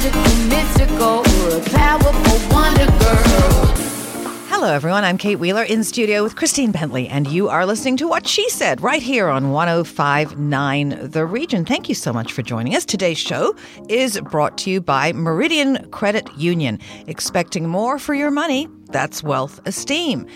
magical, mystical, a girl. Hello, everyone. I'm Kate Wheeler in studio with Christine Bentley, and you are listening to What She Said right here on 1059 The Region. Thank you so much for joining us. Today's show is brought to you by Meridian Credit Union. Expecting more for your money, that's wealth esteem.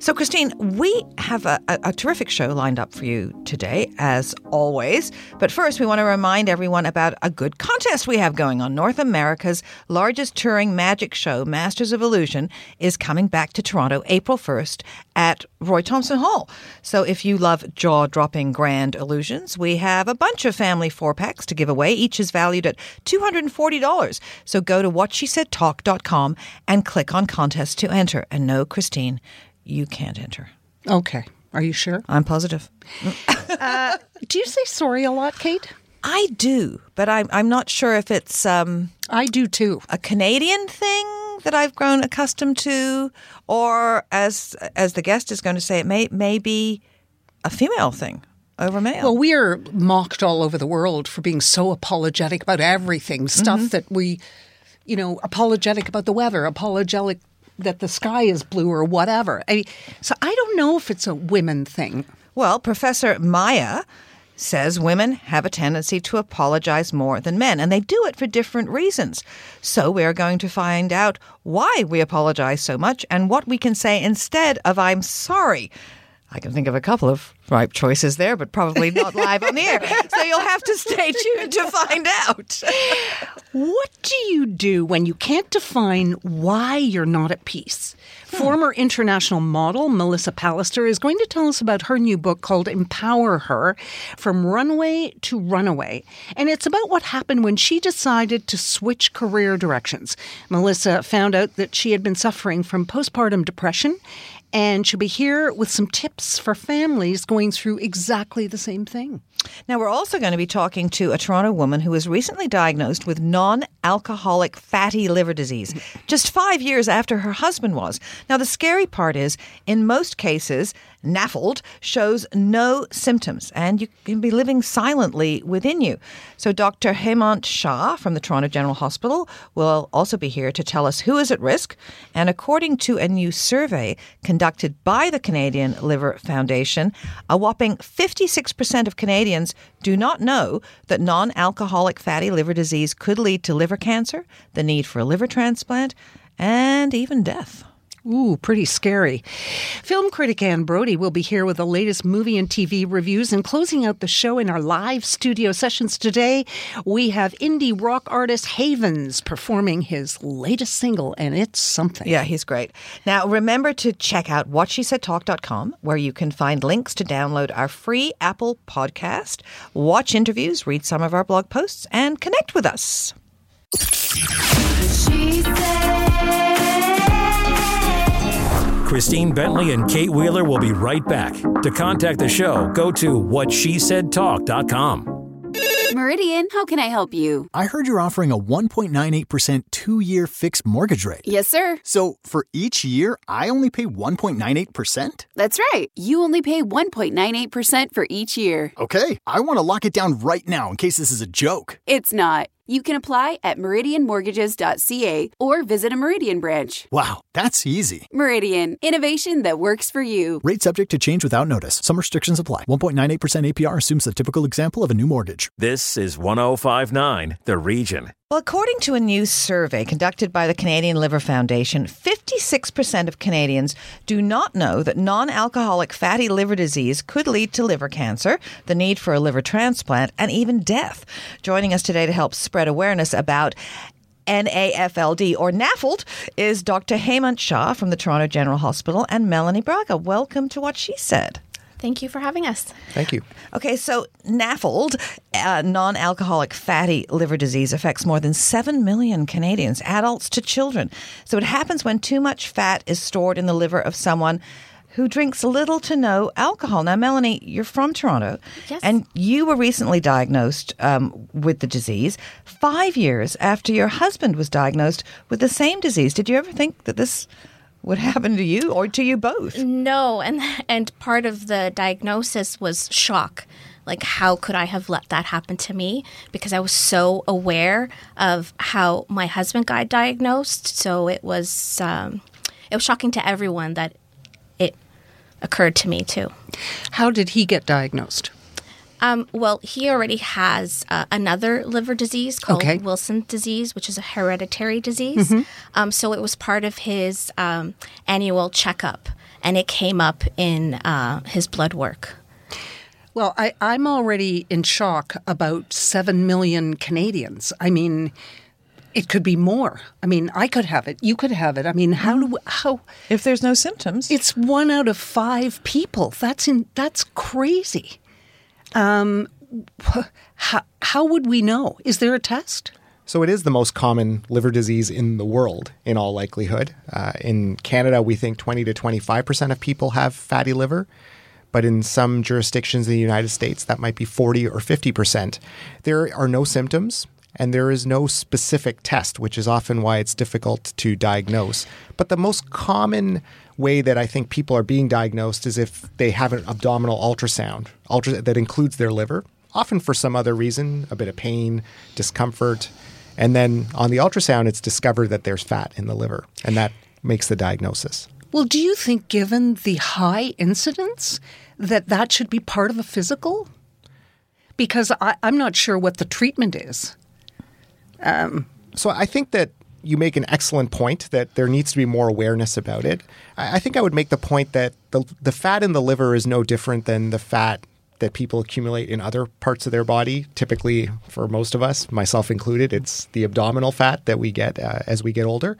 So, Christine, we have a, a, a terrific show lined up for you today, as always. But first, we want to remind everyone about a good contest we have going on. North America's largest touring magic show, Masters of Illusion, is coming back to Toronto April 1st at Roy Thomson Hall. So, if you love jaw dropping grand illusions, we have a bunch of family four packs to give away. Each is valued at $240. So, go to whatshesaidtalk.com and click on contest to enter. And no, Christine, you can't enter. Okay. Are you sure? I'm positive. Do you say sorry a lot, Kate? I do, but I'm I'm not sure if it's um, I do too. a Canadian thing that I've grown accustomed to, or as as the guest is going to say, it may may be a female thing over male. Well, we are mocked all over the world for being so apologetic about everything, stuff that we, you know, apologetic about the weather, apologetic that the sky is blue or whatever. I, mean, so I don't know if it's a women thing. Well, Professor Maja says women have a tendency to apologize more than men, and they do it for different reasons. So we are going to find out why we apologize so much and what we can say instead of I'm sorry. I can think of a couple of right choices there, but probably not live on the air. So you'll have to stay tuned to find out. What do you do when you can't define why you're not at peace? Hmm. Former international model Melissa Pallister is going to tell us about her new book called EmpowHer From Runway to Runaway. And it's about what happened when she decided to switch career directions. Melissa found out that she had been suffering from postpartum depression. And she'll be here with some tips for families going through exactly the same thing. Now, we're also going to be talking to a Toronto woman who was recently diagnosed with non alcoholic fatty liver disease, just five years after her husband was. Now, the scary part is, in most cases, NAFLD shows no symptoms and you can be living silently within you. So, Dr. Hemant Shah from the Toronto General Hospital will also be here to tell us who is at risk. And according to a new survey conducted by the Canadian Liver Foundation, a whopping 56% of Canadians do not know that non alcoholic fatty liver disease could lead to liver cancer, the need for a liver transplant, and even death. Ooh, pretty scary. Film critic Anne Brodie will be here with the latest movie and TV reviews and closing out the show in our live studio sessions today. We have indie rock artist Havens performing his latest single, and it's something. Yeah, he's great. Now, remember to check out whatshesaidtalk.com, where you can find links to download our free Apple podcast, watch interviews, read some of our blog posts, and connect with us. She Christine Bentley and Kate Wheeler will be right back. To contact the show, go to whatshesaidtalk.com. Meridian, how can I help you? I heard you're offering a 1.98% two year fixed mortgage rate. Yes, sir. So for each year, I only pay 1.98%? That's right. You only pay 1.98% for each year. Okay, I want to lock it down right now in case this is a joke. It's not. You can apply at meridianmortgages.ca or visit a Meridian branch. Wow, that's easy. Meridian, innovation that works for you. Rate subject to change without notice. Some restrictions apply. 1.98% APR assumes the typical example of a new mortgage. This is 1059 The Region. Well, according to a new survey conducted by the Canadian Liver Foundation, 56% of Canadians do not know that non alcoholic fatty liver disease could lead to liver cancer, the need for a liver transplant, and even death. Joining us today to help spread awareness about NAFLD or NAFLD is Dr. Hemant Shah from the Toronto General Hospital and Melanie Braga. Welcome to What She Said. Thank you for having us. Thank you. Okay, so NAFLD, uh, non alcoholic fatty liver disease, affects more than 7 million Canadians, adults to children. So it happens when too much fat is stored in the liver of someone who drinks little to no alcohol. Now, Melanie, you're from Toronto, Yes. and you were recently diagnosed um, with the disease five years after your husband was diagnosed with the same disease. Did you ever think that this would happened to you or to you both? No, and and part of the diagnosis was shock. Like, how could I have let that happen to me? Because I was so aware of how my husband got diagnosed. So it was um, it was shocking to everyone that it occurred to me too. How did he get diagnosed? Um, well, he already has uh, another liver disease called Okay. Wilson disease, which is a hereditary disease. Um, so it was part of his um, annual checkup, and it came up in uh, his blood work. Well, I, I'm already in shock about 7 million Canadians. I mean, it could be more. I mean, I could have it. You could have it. I mean, how do how If there's no symptoms, it's one out of 5 people. That's in that's crazy. Um how, how would we know? Is there a test? So it is the most common liver disease in the world, in all likelihood. Uh, in Canada, we think 20 to 25 percent of people have fatty liver, but in some jurisdictions in the United States, that might be 40 or 50 percent. There are no symptoms, and there is no specific test, which is often why it's difficult to diagnose. But the most common way that I think people are being diagnosed is if they have an abdominal ultrasound ultra- that includes their liver, often for some other reason, a bit of pain, discomfort. And then on the ultrasound, it's discovered that there's fat in the liver, and that makes the diagnosis. Well, do you think given the high incidence that that should be part of a physical? Because I, I'm not sure what the treatment is. So I think that you make an excellent point that there needs to be more awareness about it. I, I think I would make the point that the, the fat in the liver is no different than the fat that people accumulate in other parts of their body. Typically, for most of us, myself included, it's the abdominal fat that we get uh, as we get older.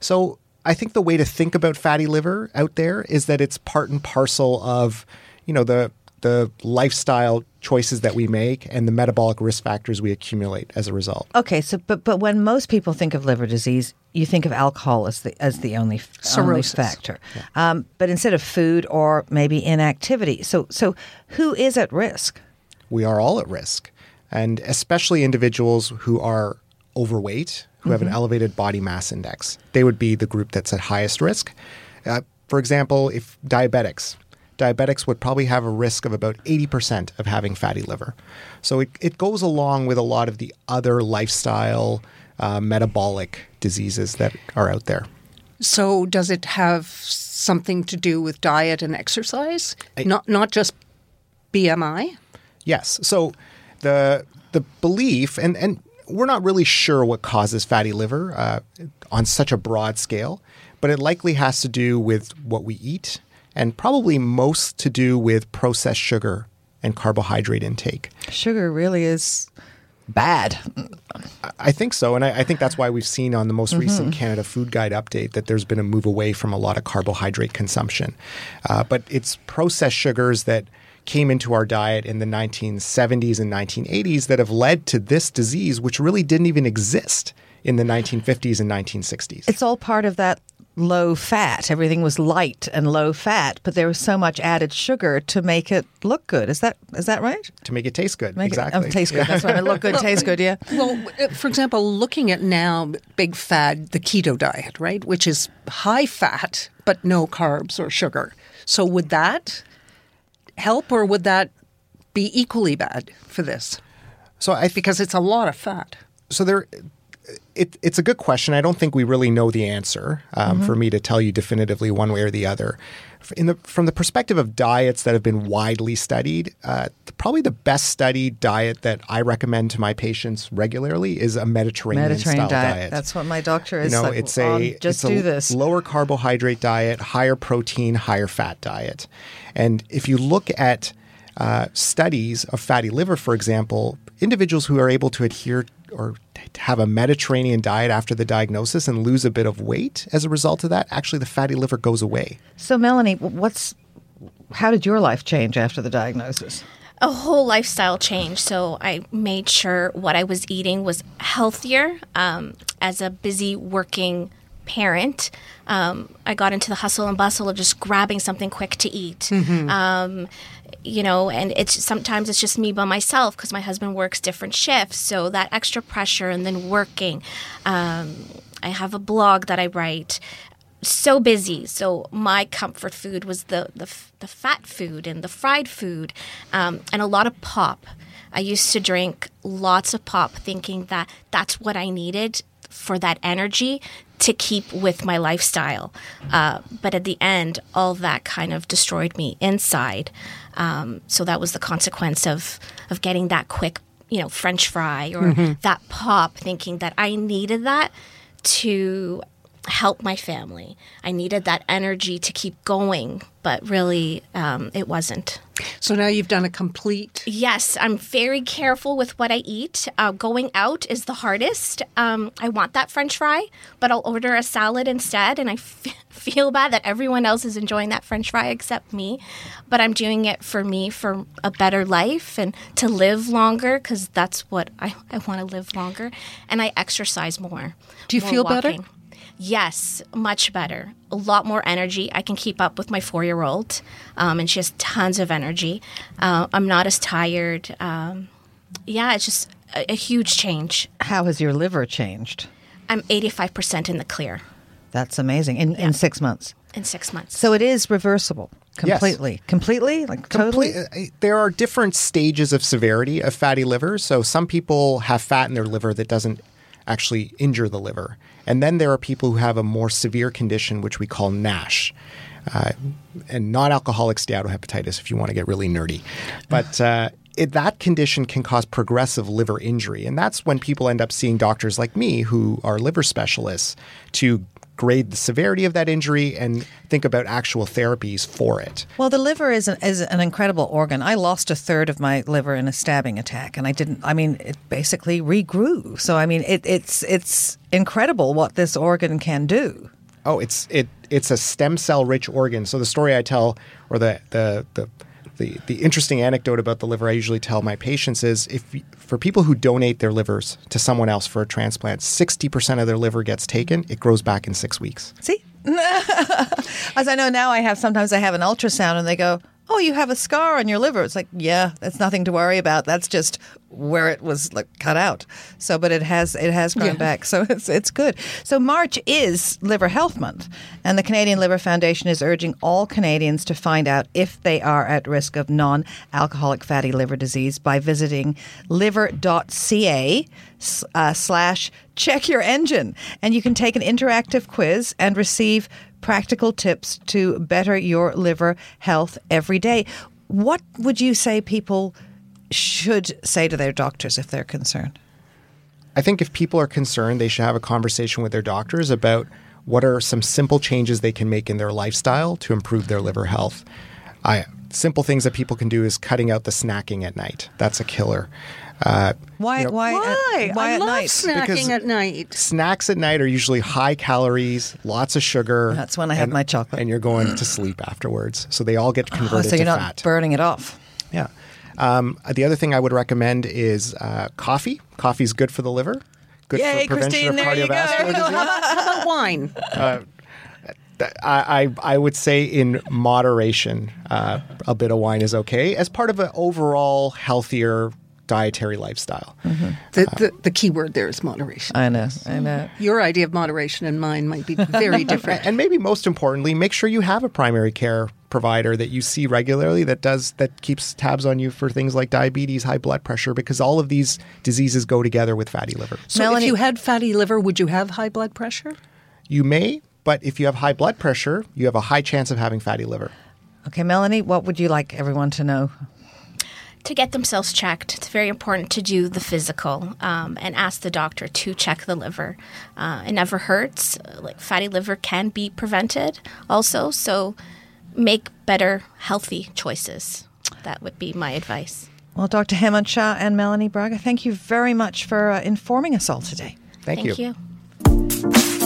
So I think the way to think about fatty liver out there is that it's part and parcel of, you know, the the lifestyle choices that we make and the metabolic risk factors we accumulate as a result. Okay, so but but when most people think of liver disease, you think of alcohol as the as the only only Cirrhosis. factor. Um, but instead of food or maybe inactivity, so so who is at risk? we are all at risk, and especially individuals who are overweight, who have an elevated body mass index. They would be the group that's at highest risk. Uh, for example, if diabetics, diabetics would probably have a risk of about 80% of having fatty liver. So it, it goes along with a lot of the other lifestyle uh, metabolic diseases that are out there. So, does it have something to do with diet and exercise? not not just BMI. Yes. So the the belief, and and we're not really sure what causes fatty liver uh, on such a broad scale, but it likely has to do with what we eat, and probably most to do with processed sugar and carbohydrate intake. Sugar really is bad. I think so, and I, I think that's why we've seen on the most recent Canada Food Guide update that there's been a move away from a lot of carbohydrate consumption. Uh, but it's processed sugars that came into our diet in the 1970s and 1980s that have led to this disease, which really didn't even exist in the 1950s and 1960s. It's all part of that low fat. Everything was light and low fat, but there was so much added sugar to make it look good. Is that is that right? to make it taste good. Make exactly. it oh, taste good. That's what I. Look good, taste good. Yeah. Well, uh, for example, looking at now big fad, the keto diet, right, which is high fat but no carbs or sugar. So would that help, or would that be equally bad for this? So I think Because it's a lot of fat. so there it, it's a good question i don't think we really know the answer um, for me to tell you definitively one way or the other in the, from the perspective of diets that have been widely studied uh, probably the best studied diet that i recommend to my patients regularly is a mediterranean, Mediterranean style diet. diet That's what my doctor is. you know, like, it's "Um, a just it's do a this. lower carbohydrate diet, higher protein, higher fat diet. And if you look at uh, studies of fatty liver, for example, individuals who are able to adhere or have a Mediterranean diet after the diagnosis and lose a bit of weight as a result of that, actually the fatty liver goes away. So, Melanie, what's how did your life change after the diagnosis? a whole lifestyle change. So I made sure what I was eating was healthier. Um, as a busy working parent, um, I got into the hustle and bustle of just grabbing something quick to eat. Um, you know, and it's sometimes it's just me by myself because my husband works different shifts. So that extra pressure and then working. Um, I have a blog that I write. So busy. So my comfort food was the the, the fat food and the fried food, um, and a lot of pop. I used to drink lots of pop, thinking that that's what I needed for that energy to keep with my lifestyle. Uh, but at the end, all that kind of destroyed me inside. Um, so that was the consequence of of getting that quick, you know, French fry or that pop, thinking that I needed that to help my family. I needed that energy to keep going, but really, um, it wasn't. So now you've done a complete. Yes, I'm very careful with what I eat. Uh, going out is the hardest. Um, I want that French fry, but I'll order a salad instead, and I f- feel bad that everyone else is enjoying that French fry except me. But I'm doing it for me for a better life and to live longer because that's what I, I want to live longer. And I exercise more. Do you feel better? Walking. Yes, much better. A lot more energy. I can keep up with my four year old, um, and she has tons of energy. Uh, I'm not as tired. Um, yeah, it's just a, a huge change. How has your liver changed? I'm 85% in the clear That's amazing. In, in six months. in six months. So it is reversible completely. Completely? Like totally? Complete- uh, there are different stages of severity of fatty liver. So some people have fat in their liver that doesn't actually injure the liver. And then there are people who have a more severe condition, which we call NASH. Uh, and non-alcoholic steatohepatitis, if you want to get really nerdy, but uh, it, that condition can cause progressive liver injury, and that's when people end up seeing doctors like me, who are liver specialists, to grade the severity of that injury and think about actual therapies for it. Well, the liver is an, is an incredible organ. I lost a third of my liver in a stabbing attack, and I didn't. I mean, it basically regrew. So, I mean, it, it's it's incredible what this organ can do. Oh, it's it it's a stem cell rich organ. So the story I tell, or the the the the, the interesting anecdote about the liver I usually tell my patients is if for people who donate their livers to someone else for a transplant, sixty percent of their liver gets taken. It grows back in six weeks. See, as I know now, I have sometimes I have an ultrasound, and they go, "Oh, you have a scar on your liver." It's like, yeah, that's nothing to worry about. That's just where it was like cut out. So, but it has it has grown back, so it's it's good. So March is Liver Health Month, and the Canadian Liver Foundation is urging all Canadians to find out if they are at risk of non-alcoholic fatty liver disease by visiting liver.ca uh, slash check your engine, and you can take an interactive quiz and receive practical tips to better your liver health every day. What would you say people should say to their doctors if they're concerned? I think if people are concerned, they should have a conversation with their doctors about what are some simple changes they can make in their lifestyle to improve their liver health. I, simple things that people can do is cutting out the snacking at night. That's a killer. Uh, Why? you know, why? Why? At, why I at love night? snacking Because- at night. snacks at night are usually high calories, lots of sugar. That's when I have my chocolate. And you're going to sleep afterwards. So they all get Oh, converted so you're to not fat. burning it off. Yeah. Um, the other thing I would recommend is uh, coffee. Coffee is good for the liver. Good Yay, for prevention Christine, there of you go. cardiovascular disease. How about wine? I, I I would say in moderation, uh, a bit of wine is okay as part of an overall healthier dietary lifestyle. Mm-hmm. The, uh, the, the key word there is moderation. I know. I know. Mm-hmm. Your idea of moderation and mine might be very different. And maybe most importantly, make sure you have a primary care provider that you see regularly that does that keeps tabs on you for things like diabetes, high blood pressure, because all of these diseases go together with fatty liver. So Melanie- if you had fatty liver, would you have high blood pressure? You may, but if you have high blood pressure, you have a high chance of having fatty liver. Okay, Melanie, what would you like everyone to know? To get themselves checked, it's very important to do the physical um, and ask the doctor to check the liver. Uh, it never hurts. Like fatty liver can be prevented also, so make better, healthy choices. That would be my advice. Well, Dr. Hemant Shah and Melanie Braga, thank you very much for uh, informing us all today. Thank, Thank you.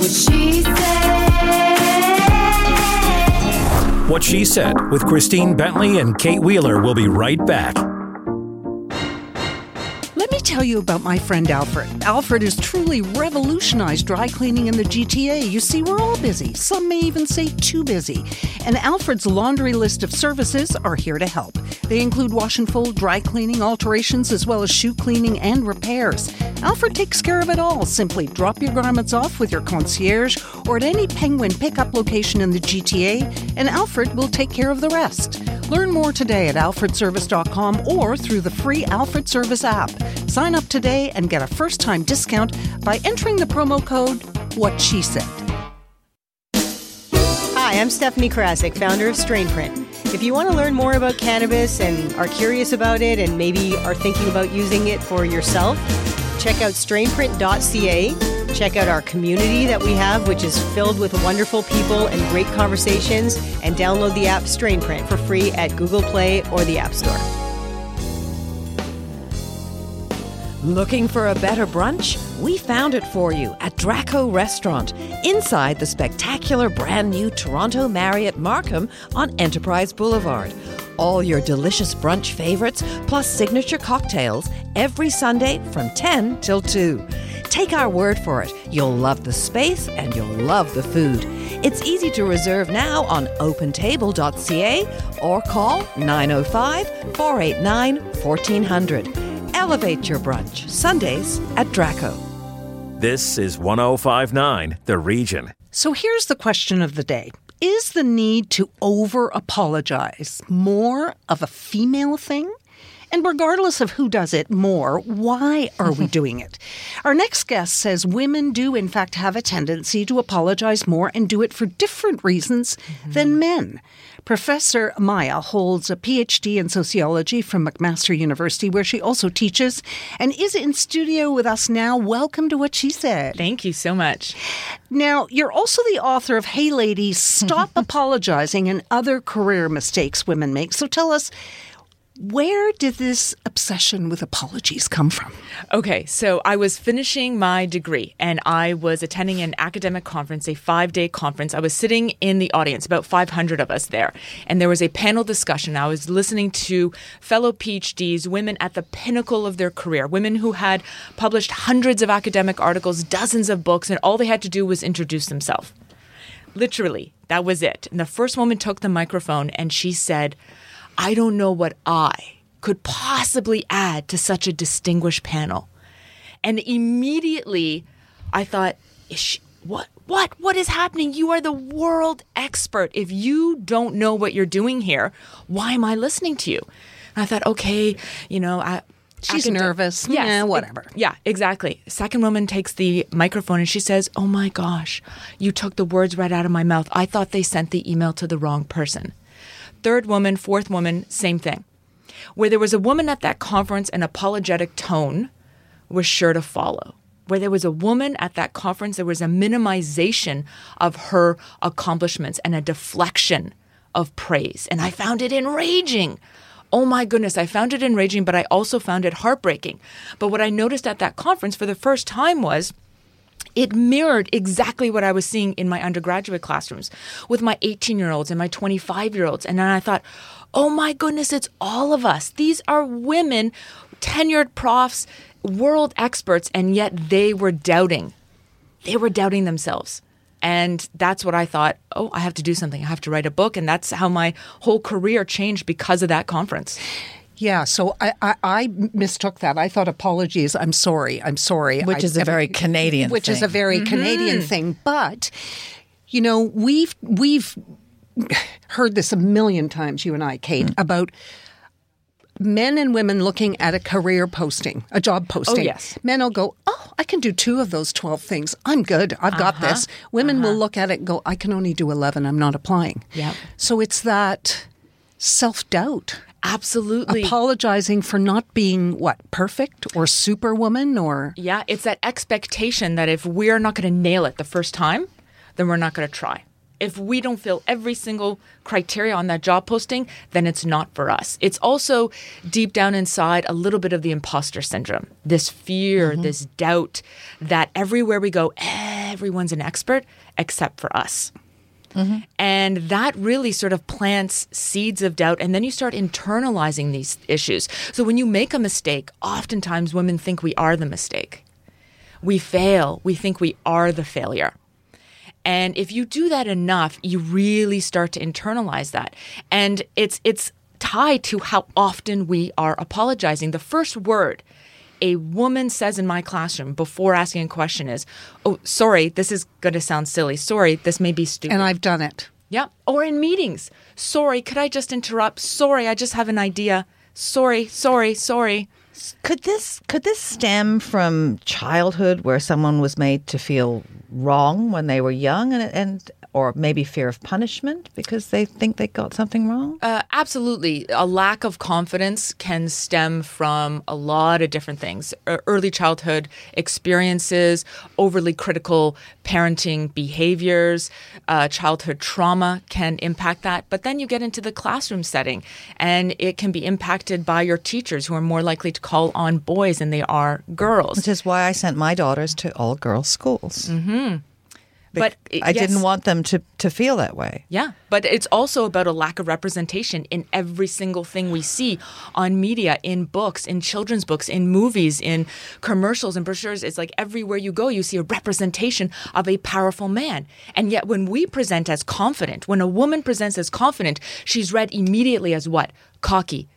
What she said. What She Said with Christine Bentley and Kate Wheeler will be right back. Tell you about my friend Alfred. Alfred has truly revolutionized dry cleaning in the GTA. You see, we're all busy. Some may even say too busy. And Alfred's laundry list of services are here to help. They include wash and fold, dry cleaning, alterations, as well as shoe cleaning and repairs. Alfred takes care of it all. Simply drop your garments off with your concierge or at any Penguin pickup location in the GTA, and Alfred will take care of the rest. Learn more today at alfredservice.com or through the free Alfred Service app. Sign up today and get a first time discount by entering the promo code What She Said. Hi, I'm Stephanie Karasik, founder of Strainprint. If you want to learn more about cannabis and are curious about it and maybe are thinking about using it for yourself, check out strainprint.ca. Check out our community that we have, which is filled with wonderful people and great conversations, and download the app Strainprint for free at Google Play or the App Store. Looking for a better brunch? We found it for you at Draco Restaurant, inside the spectacular brand new Toronto Marriott Markham on Enterprise Boulevard. All your delicious brunch favorites, plus signature cocktails, every Sunday from 10 till 2. Take our word for it, you'll love the space and you'll love the food. It's easy to reserve now on opentable.ca or call 905 489 1400. Elevate your brunch, Sundays at Draco. This is 1059 The Region. So here's the question of the day Is the need to over apologize more of a female thing? And regardless of who does it more, why are we doing it? Our next guest says women do, in fact, have a tendency to apologize more and do it for different reasons mm-hmm. than men. Professor Maja holds a PhD in sociology from McMaster University, where she also teaches and is in studio with us now. Welcome to What She Said. Thank you so much. Now, you're also the author of Hey Ladies, Stop Apologizing and Other Career Mistakes Women Make. So tell us, where did this obsession with apologies come from? Okay, so I was finishing my degree and I was attending an academic conference, a five day conference. I was sitting in the audience, about 500 of us there, and there was a panel discussion. I was listening to fellow PhDs, women at the pinnacle of their career, women who had published hundreds of academic articles, dozens of books, and all they had to do was introduce themselves. Literally, that was it. And the first woman took the microphone and she said, I don't know what I could possibly add to such a distinguished panel. And immediately I thought, is she, what, what, what is happening? You are the world expert. If you don't know what you're doing here, why am I listening to you? And I thought, okay, you know, I, She's academic- nervous. Yes, Yeah, whatever. yeah, exactly. Second woman takes the microphone and she says, Oh my gosh, you took the words right out of my mouth. I thought they sent the email to the wrong person. Third woman, fourth woman, same thing. Where there was a woman at that conference, an apologetic tone was sure to follow. Where there was a woman at that conference, there was a minimization of her accomplishments and a deflection of praise. And I found it enraging. Oh my goodness, I found it enraging, but I also found it heartbreaking. But what I noticed at that conference for the first time was it mirrored exactly what I was seeing in my undergraduate classrooms with my 18 year olds and my 25 year olds. And then I thought, oh my goodness, it's all of us. These are women, tenured profs, world experts, and yet they were doubting. They were doubting themselves. And that's what I thought, oh, I have to do something. I have to write a book. And that's how my whole career changed because of that conference. Yeah, so I, I, I mistook that. I thought apologies. I'm sorry. I'm sorry. Which I- is a very Canadian thing. Which is a thing. very Canadian mm-hmm. thing. But you know, we've we've heard this a million times. You and I, Kate, mm. about men and women looking at a career posting, a job oh, posting. yes. Men will go, "Oh, I can do two of those twelve things. I'm good. I've got uh-huh. this." Women will uh-huh. look at it and go, "I can only do eleven. I'm not applying." Yep. So it's that self doubt Absolutely. apologizing for not being what perfect or superwoman or Yeah, it's that expectation that if we're not going to nail it the first time, then we're not going to try. If we don't fill every single criteria on that job posting, then it's not for us. It's also deep down inside a little bit of the imposter syndrome. This fear, mm-hmm. this doubt that everywhere we go, everyone's an expert except for us. Mm-hmm. And that really sort of plants seeds of doubt. And then you start internalizing these issues. So when you make a mistake, oftentimes women think we are the mistake. We fail, we think we are the failure. And if you do that enough, you really start to internalize that. And it's it's tied to how often we are apologizing. The first word a woman says in my classroom before asking a question is, "Oh, sorry, this is going to sound silly. Sorry, this may be stupid." And I've done it. Yeah. Or in meetings. Sorry, could I just interrupt? Sorry, I just have an idea. Sorry, sorry, sorry. Could this could this stem from childhood where someone was made to feel wrong when they were young and and or maybe fear of punishment because they think they got something wrong? Uh, absolutely. A lack of confidence can stem from a lot of different things. Early childhood experiences, overly critical parenting behaviors, uh, childhood trauma can impact that. But then you get into the classroom setting, and it can be impacted by your teachers who are more likely to call on boys than they are girls. Which is why I sent my daughters to all girls schools. Mm-hmm. But I didn't want them to, to feel that way. Yeah, but it's also about a lack of representation in every single thing we see on media, in books, in children's books, in movies, in commercials and brochures. It's like everywhere you go, you see a representation of a powerful man. And yet, when we present as confident, when a woman presents as confident, she's read immediately as what? Cocky,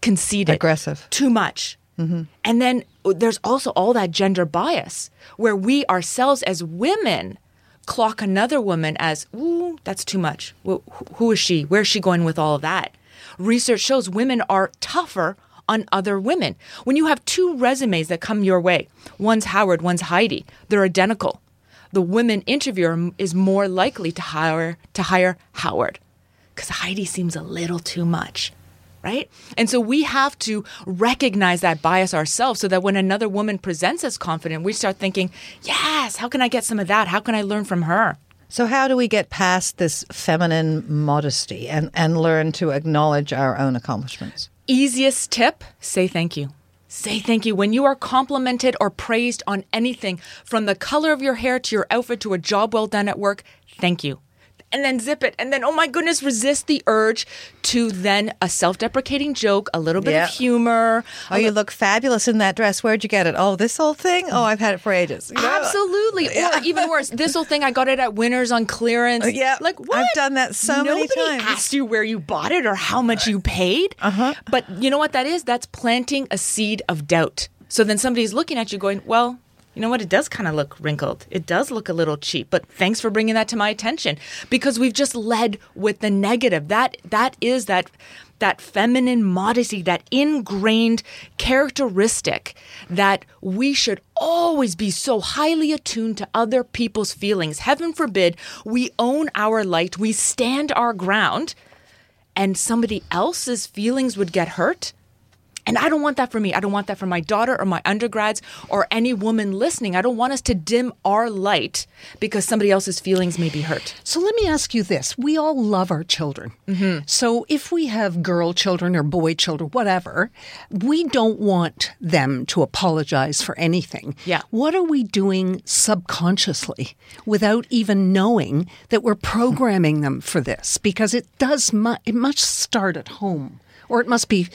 conceited, Aggressive. too much. And then uh, there's also all that gender bias where we ourselves as women clock another woman as, ooh, that's too much. Wh- who is she? Where's she going with all of that? Research shows women are tougher on other women. When you have two resumes that come your way, one's Howard, one's Heidi, they're identical. The women interviewer is more likely to hire to hire Howard because Heidi seems a little too much right? And so we have to recognize that bias ourselves so that when another woman presents as confident, we start thinking, yes, how can I get some of that? How can I learn from her? So how do we get past this feminine modesty and, and learn to acknowledge our own accomplishments? Easiest tip say thank you. Say thank you. When you are complimented or praised on anything, from the color of your hair to your outfit to a job well done at work, thank you. And then zip it. And then, oh my goodness, resist the urge to then a self deprecating joke, a little bit Yeah. of humor. Oh, you look fabulous in that dress. Where'd you get it? Oh, this old thing? Oh, I've had it for ages. You know? Absolutely. Or even worse, this whole thing, I got it at Winners on clearance. Uh, yeah. Like, what? I've done that so many times. Nobody times. asked you where you bought it or how much you paid. Uh-huh. But you know what that is? That's planting a seed of doubt. So then somebody's looking at you going, well, you know what? It does kind of look wrinkled. It does look a little cheap, but thanks for bringing that to my attention because we've just led with the negative. That that is that that feminine modesty, that ingrained characteristic that we should always be so highly attuned to other people's feelings. Heaven forbid we own our light, we stand our ground, and somebody else's feelings would get hurt. And I don't want that for me. I don't want that for my daughter or my undergrads or any woman listening. I don't want us to dim our light because somebody else's feelings may be hurt. So let me ask you this. We all love our children. Mm-hmm. So if we have girl children or boy children, whatever, we don't want them to apologize for anything. Yeah. What are we doing subconsciously without even knowing that we're programming them for this? Because it does, mu- it must start at home or it must be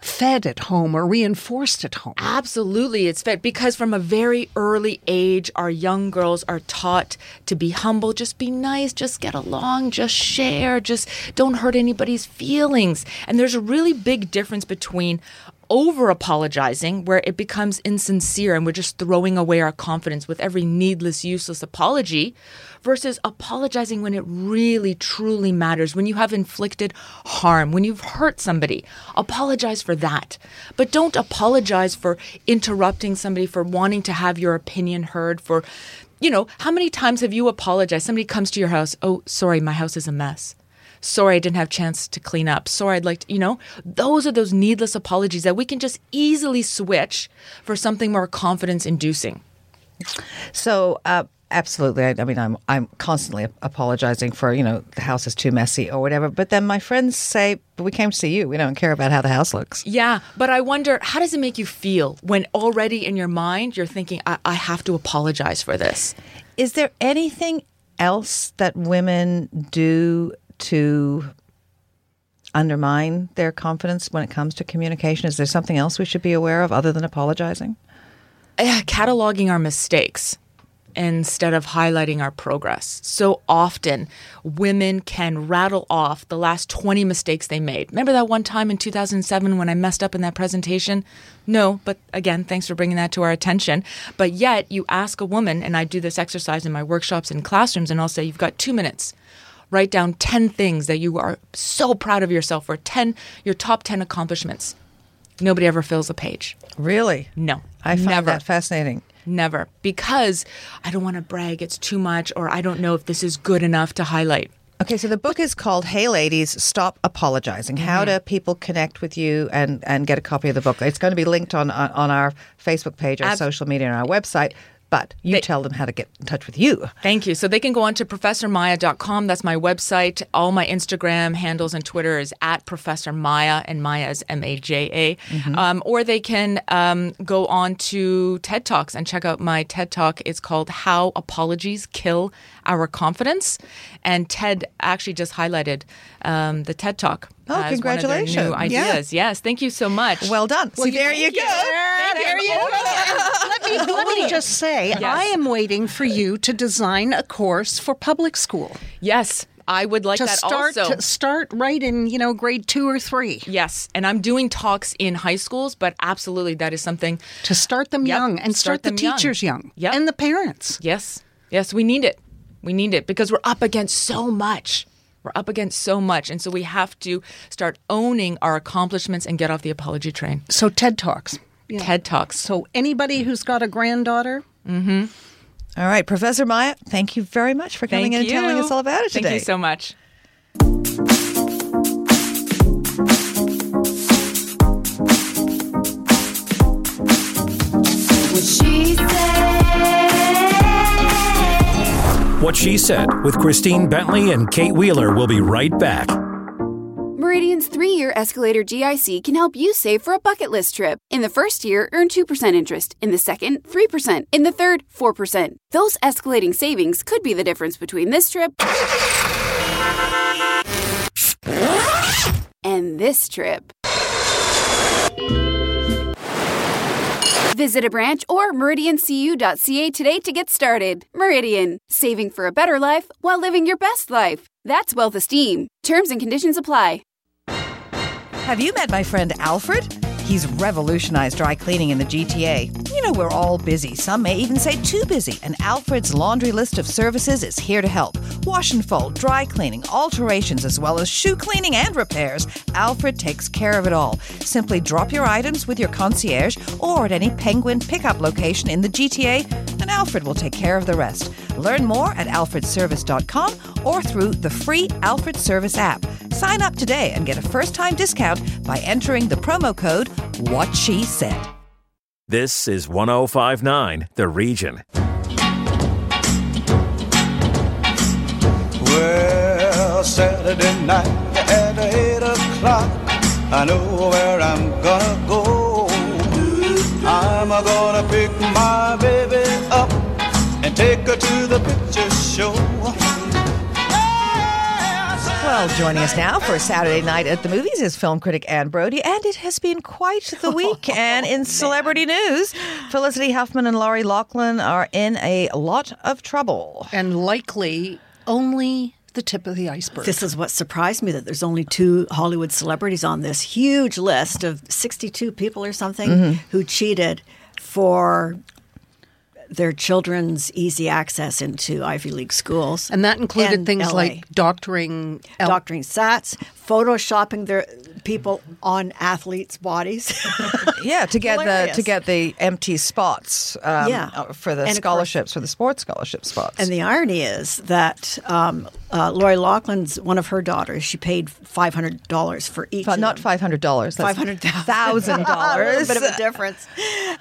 fed at home or reinforced at home. Absolutely, it's fed because from a very early age, our young girls are taught to be humble, just be nice, just get along, just share, just don't hurt anybody's feelings. And there's a really big difference between over apologizing, where it becomes insincere and we're just throwing away our confidence with every needless, useless apology, versus apologizing when it really, truly matters, when you have inflicted harm, when you've hurt somebody. Apologize for that. But don't apologize for interrupting somebody, for wanting to have your opinion heard, for, you know, how many times have you apologized? Somebody comes to your house, oh, sorry, my house is a mess. Sorry, I didn't have a chance to clean up. Sorry, I'd like to, you know, those are those needless apologies that we can just easily switch for something more confidence inducing. So, uh, absolutely. I, I mean, I'm I'm constantly apologizing for you know the house is too messy or whatever. But then my friends say, "But we came to see you. We don't care about how the house looks." Yeah, but I wonder, how does it make you feel when already in your mind you're thinking, I, I have to apologize for this? Is there anything else that women do to undermine their confidence when it comes to communication? Is there something else we should be aware of other than apologizing? eh, cataloging our mistakes instead of highlighting our progress. So often, women can rattle off the last 20 mistakes they made. Remember that one time in 2007 when I messed up in that presentation? No, but again, thanks for bringing that to our attention. But yet, you ask a woman, and I do this exercise in my workshops and classrooms, and I'll say, You've got two minutes. Write down 10 things that you are so proud of yourself for, 10, your top 10 accomplishments. Nobody ever fills a page. Really? No. I find never. that fascinating. Never. Because I don't want to brag, it's too much, or I don't know if this is good enough to highlight. Okay, so the book is called Hey Ladies, Stop Apologizing. How mm-hmm. do people connect with you and, and get a copy of the book? It's going to be linked on on, on our Facebook page, our Ab- social media, and our website. But you They- tell them how to get in touch with you. Thank you. So they can go on to professormaja.com. That's my website. All my Instagram handles and Twitter is at Professor Maja, and Maja is M A J A. Um, or they can um, go on to TED Talks and check out my TED Talk. It's called How Apologies Kill Our Confidence. And TED actually just highlighted um, the TED Talk. Oh, as one of their congratulations. New Yeah. ideas. Yes. Thank you so much. Well done. See, there you go. there you go. let me, let me just say, I am waiting for you to design a course for public school yes. I would like to that start also. to start right in you know grade two or three Yes, and I'm doing talks in high schools, but absolutely that is something. to start them Yep, young and start start, the them young. teachers young, Yep. and the parents. Yes, yes, we need it. We need it because we're up against so much. We're up against so much, and so we have to start owning our accomplishments and get off the apology train. So TED talks. Yeah. TED Talks. So anybody who's got a granddaughter, mm-hmm. All right, Professor Maja, thank you very much for coming Thank in and telling us all about it today. Thank you so much. What She said. What She Said with Christine Bentley and Kate Wheeler will be right back. Meridian's three year escalator GIC can help you save for a bucket list trip. In the first year, earn 2% interest. In the second, 3%. In the third, 4%. Those escalating savings could be the difference between this trip and this trip. Visit a branch or meridiancu.ca today to get started. Meridian, saving for a better life while living your best life. That's wealth esteem. Terms and conditions apply. Have you met my friend Alfred? He's revolutionized dry cleaning in the GTA. You know, we're all busy. Some may even say too busy. And Alfred's laundry list of services is here to help. Wash and fold, dry cleaning, alterations, as well as shoe cleaning and repairs. Alfred takes care of it all. Simply drop your items with your concierge or at any Penguin pickup location in the GTA, and Alfred will take care of the rest. Learn more at alfredservice.com or through the free Alfred Service app. Sign up today and get a first time discount by entering the promo code What She Said. This is 1059 The Region. Well, Saturday night at eight o'clock, I know where I'm gonna go. I'm gonna pick my baby up and take her to the picture show. Well, joining us now for Saturday night at the movies is film critic Anne Brodie, and it has been quite the week. and in celebrity news, Felicity Huffman and Lori Loughlin are in a lot of trouble. and likely only the tip of the iceberg. This is what surprised me that there's only two Hollywood celebrities on this huge list of 62 people or something Mm-hmm. who cheated for their children's easy access into Ivy League schools. and that included in things LA. like doctoring. el- doctoring sats, photoshopping their people on athletes' bodies. Yeah, to get the to get the empty spots. Um, Yeah. uh, for the And of course- scholarships, for the sports scholarship spots. And the irony is that um, uh, Lori Loughlin's one of her daughters. She paid five hundred dollars for each. but not five hundred dollars. Five hundred thousand A dollars. a bit of a difference.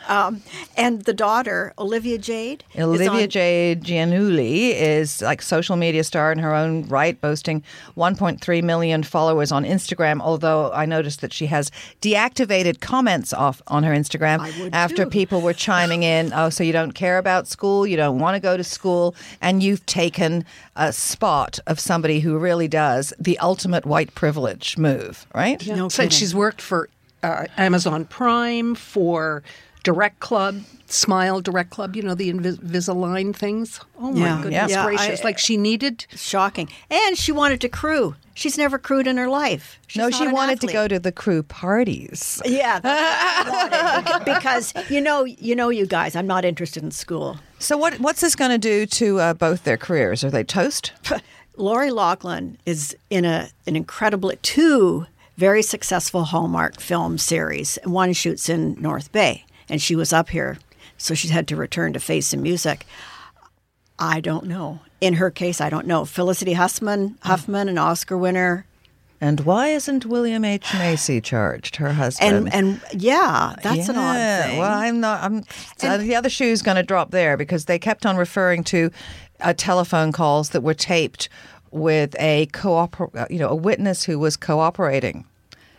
Um, and the daughter, Olivia Jade. Olivia on- Jade Giannulli is like social media star in her own right, boasting 1.3 million followers on Instagram. Although I noticed that she has deactivated comments off on her Instagram after people were chiming in. Oh, so you don't care about school, you don't want to go to school, and you've taken a spot of somebody who really does the ultimate white privilege move, right? No so she's worked for uh, Amazon Prime, for Direct Club, Smile Direct Club, you know, the Invisalign things. Oh my Yeah. goodness Yeah, gracious. I- like she needed. Shocking. And she wanted to crew. She's never crewed in her life. She's no, not she an wanted to go to the crew parties. Yeah, that's what I wanted. because you know, you know, you guys, I'm not interested in school. So what what's this going to do to uh, both their careers? Are they toast? Lori Loughlin is in a an incredible two very successful Hallmark film series. One shoots in North Bay, and she was up here, so she had to return to face some music. I don't know. In her case, I don't know. Felicity Huffman, Huffman, an Oscar winner, And why isn't William H Macy charged? Her husband. and and yeah, that's an odd thing. Well, I'm not. I'm. so uh, the other shoe's going to drop there because they kept on referring to uh, telephone calls that were taped with a cooper, you know, a witness who was cooperating.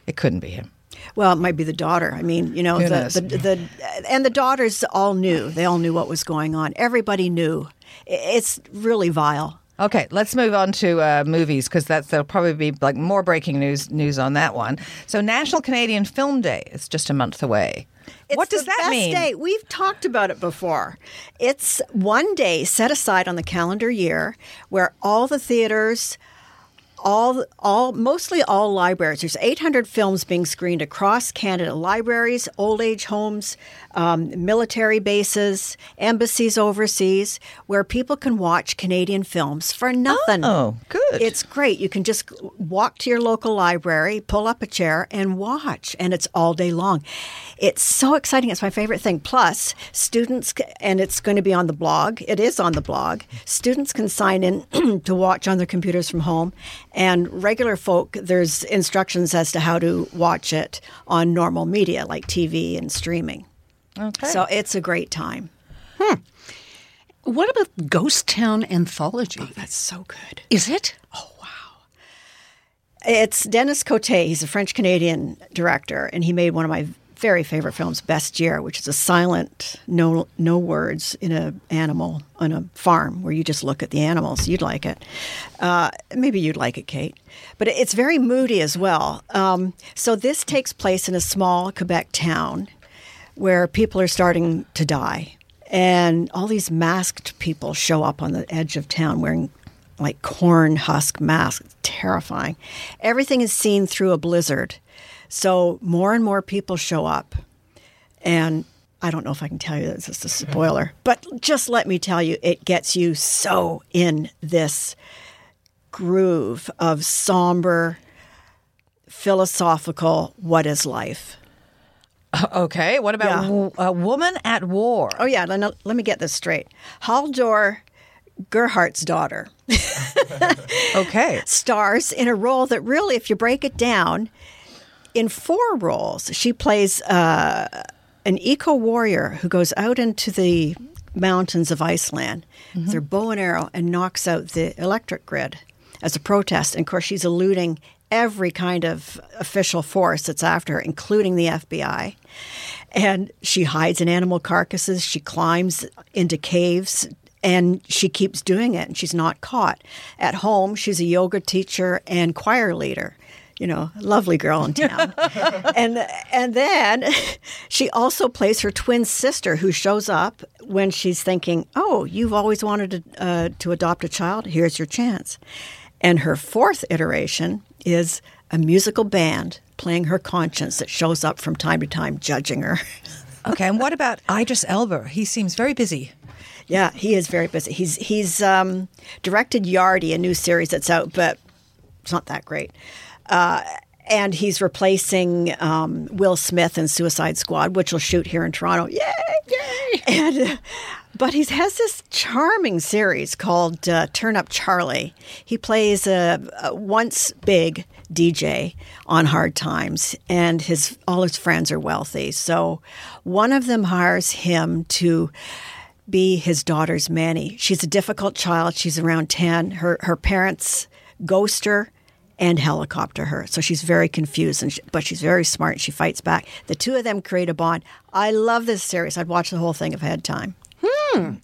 It couldn't be him. Well, it might be the daughter. I mean, you know, the, the, the and the daughters all knew. They all knew what was going on. Everybody knew. It's really vile. Okay, let's move on to uh, movies because that's there'll probably be like more breaking news news on that one. So, National Canadian Film Day is just a month away. It's what does that mean? Day. We've talked about it before. It's one day set aside on the calendar year where all the theaters, all all mostly all libraries. There's 800 films being screened across Canada. Libraries, old age homes, um, military bases, embassies overseas, where people can watch Canadian films for nothing. Oh, good. It's great. You can just walk to your local library, pull up a chair, and watch, and it's all day long. It's so exciting. It's my favorite thing. Plus, students, and it's going to be on the blog. It is on the blog. Students can sign in to watch on their computers from home, and regular folk, there's instructions as to how to watch it on normal media like TV and streaming. Okay. So it's a great time. What about Ghost Town Anthology? Oh, that's so good. Is it? Oh, wow. It's Denis Côté. He's a French Canadian director, and he made one of my very favorite films, Bestiaire, which is a silent, no no words in a animal on a farm where you just look at the animals. You'd like it. Uh, maybe you'd like it, Kate. But it's very moody as well. Um, so this takes place in a small Quebec town where people are starting to die. And all these masked people show up on the edge of town wearing like corn husk masks. Terrifying. Everything is seen through a blizzard. So more and more people show up. And I don't know if I can tell you this is a spoiler, but just let me tell you, it gets you so in this groove of somber, philosophical, what is life? Okay. What about Yeah. w- a woman at war? Oh, yeah. Let, let me get this straight. Haldor Gerhardt's daughter Okay. stars in a role that really, if you break it down, in four roles, she plays uh, an eco warrior who goes out into the mountains of Iceland with her bow and arrow and knocks out the electric grid as a protest. And of course, she's eluding every kind of official force that's after her, including the FBI. And she hides in animal carcasses, she climbs into caves. And she keeps doing it, and she's not caught. At home, she's a yoga teacher and choir leader you know, lovely girl in town. and and then she also plays her twin sister who shows up when she's thinking, "Oh, you've always wanted to, uh, to adopt a child. Here's your chance." And her fourth iteration is a musical band playing her conscience that shows up from time to time judging her. Okay. And what about Idris Elba? He seems very busy. Yeah, he is very busy. He's he's um, directed Yardie, a new series that's out, but it's not that great. Uh, and he's replacing um, Will Smith in Suicide Squad, which will shoot here in Toronto. Yay! Yay! And, but he has this charming series called uh, Turn Up Charlie. He plays a, a once big DJ on Hard Times, and his all his friends are wealthy. So one of them hires him to be his daughter's Manny. She's a difficult child. She's around 10. Her, her parents ghost her and helicopter her. So she's very confused, and she, but she's very smart and she fights back. The two of them create a bond. I love this series. I'd watch the whole thing if I had time. Hmm.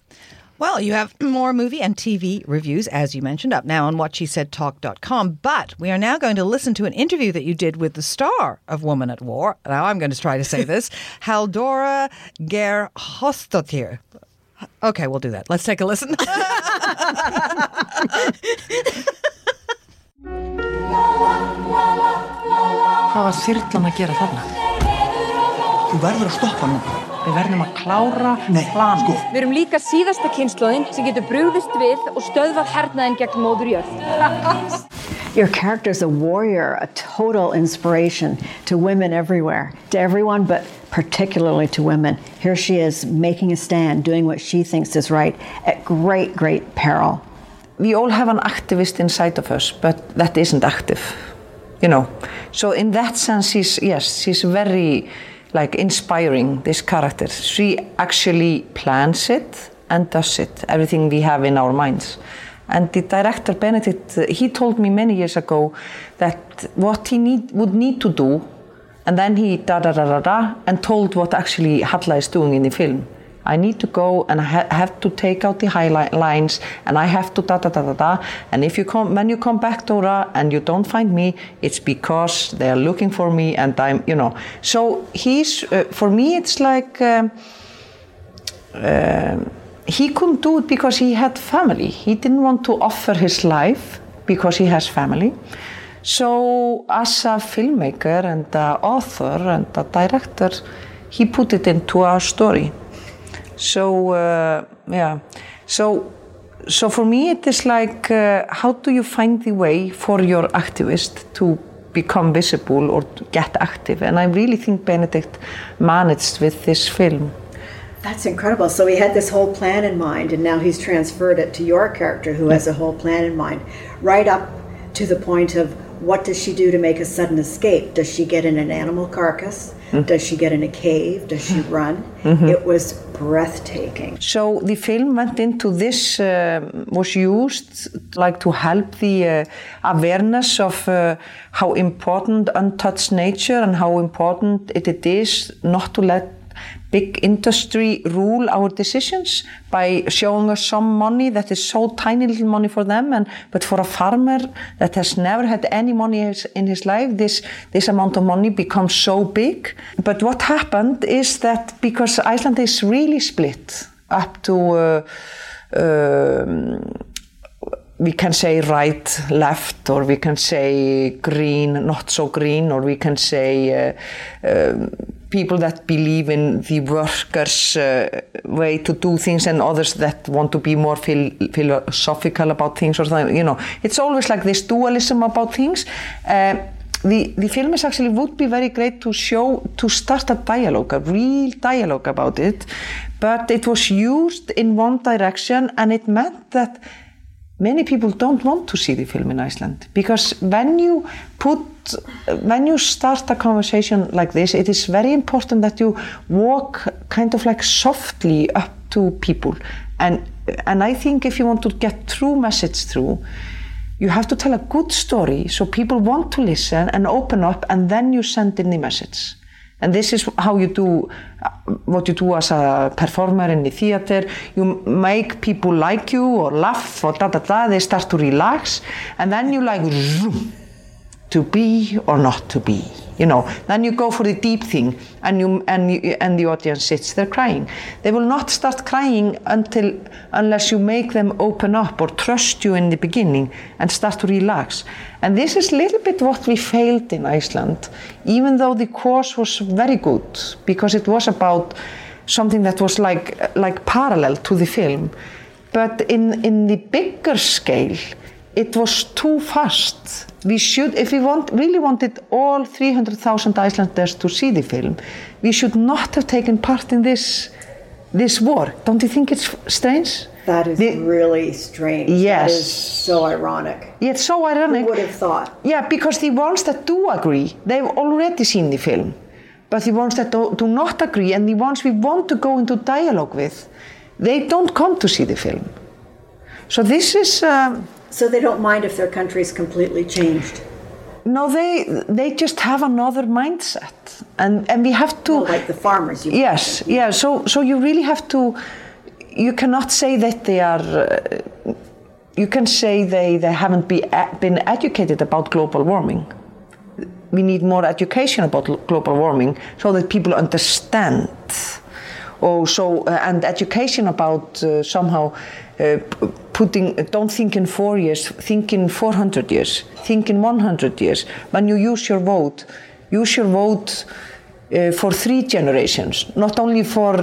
Well, you have more movie and TV reviews, as you mentioned, up now on whatshesaidtalk.com. But we are now going to listen to an interview that you did with the star of Woman at War. Now I'm going to try to say this Halldóra Geirharðsdóttir. Okay, we'll do that. Let's take a listen. Hvað var þyrlan að gera þarna? Þú verður að stoppa núna. Við verðum að klára Nei, planið. Sko. Við erum líka síðasta kynnslóðin sem getur brugðist við og stöðvað hernaðin gegn móður jörð. Your character is a warrior, a total inspiration to women everywhere, to everyone, but particularly to women. Here she is making a stand, doing what she thinks is right at great, great peril. We all have an activist inside of us, but that isn't active, you know. So in that sense, she's yes, she's very like inspiring. This character, she actually plans it and does it. Everything we have in our minds. And the director Benedict, uh, he told me many years ago that what he need, would need to do, and then he da da da da da, and told what actually Halla is doing in the film. I need to go and I ha- have to take out the highlight lines, and I have to da da da da da. And if you come, when you come back, Dora, and you don't find me, it's because they are looking for me, and I'm, you know. So he's, uh, for me, it's like. Um, um, he couldn't do it because he had family. He didn't want to offer his life because he has family. So, as a filmmaker and a author and a director, he put it into a story. So, uh, yeah. So, so for me, it is like, uh, how do you find the way for your activist to become visible or to get active? And I really think Benedikt managed with this film. That's incredible. So he had this whole plan in mind, and now he's transferred it to your character who has a whole plan in mind, right up to the point of what does she do to make a sudden escape? Does she get in an animal carcass? Does she get in a cave? Does she run? Mhm. It was breathtaking. So the film went into this, uh, was used like to help the uh, awareness of uh, how important untouched nature and how important it, it is not to let big industry rule our decisions by showing us some money that is so tiny little money for them. And but for a farmer that has never had any money in his life this this amount of money becomes so big. But what happened is that because Iceland is really split up to uh, um, we can say right, left, or we can say green, not so green, or we can say uh, um people that believe in the workers' uh, way to do things and others that want to be more phil- philosophical about things or something. You know, it's always like this dualism about things. Uh, the, the film is actually would be very great to show to start a dialogue a real dialogue about it but it was used in one direction and it meant that many people don't want to see the film in Iceland because when you put when you start a conversation like this it is very important that you walk kind of like softly up to people. And and I think if you want to get true message through you have to tell a good story so people want to listen and open up and then you send in the message and this is how you do what you do as a performer in the theater. You make people like you or laugh or da da da. They start to relax. And then you like zoom, to be or not to be you know. Then you go for the deep thing and you and you, and the audience sits there crying. They will not start crying until unless you make them open up or trust you in the beginning and start to relax. And this is a little bit what we failed in Iceland even though the course was very good because it was about something that was like like parallel to the film. But in in the bigger scale it was too fast. We should, if we want, really wanted all 300,000 Icelanders to see the film, we should not have taken part in this this war. Don't you think it's strange? That is really strange. Yes. is so ironic. Yeah, it's so ironic. Who would have thought? Yeah, because the ones that do agree, they've already seen the film. But the ones that do, do not agree and the ones we want to go into dialogue with, they don't come to see the film. So this is. Um, So they don't mind if their country's completely changed. No, they they just have another mindset, and and we have to like the farmers. Yes, yeah. So so you really have to. You cannot say that they are. Uh, you can say they they haven't be, been educated about global warming. We need more education about global warming so that people understand. Oh, so uh, and education about uh, somehow uh, putting don't think in four years think in 400 years think in 100 years when you use your vote use your vote uh, for three generations not only for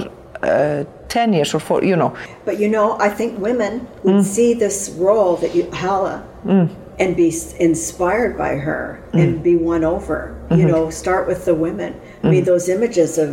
uh, 10 years or for you know But you know, I think women would see this role that you, Halla, Mm. and be inspired by her and be won over. You Mhm. know, start with the women. I mean, Mhm. those images of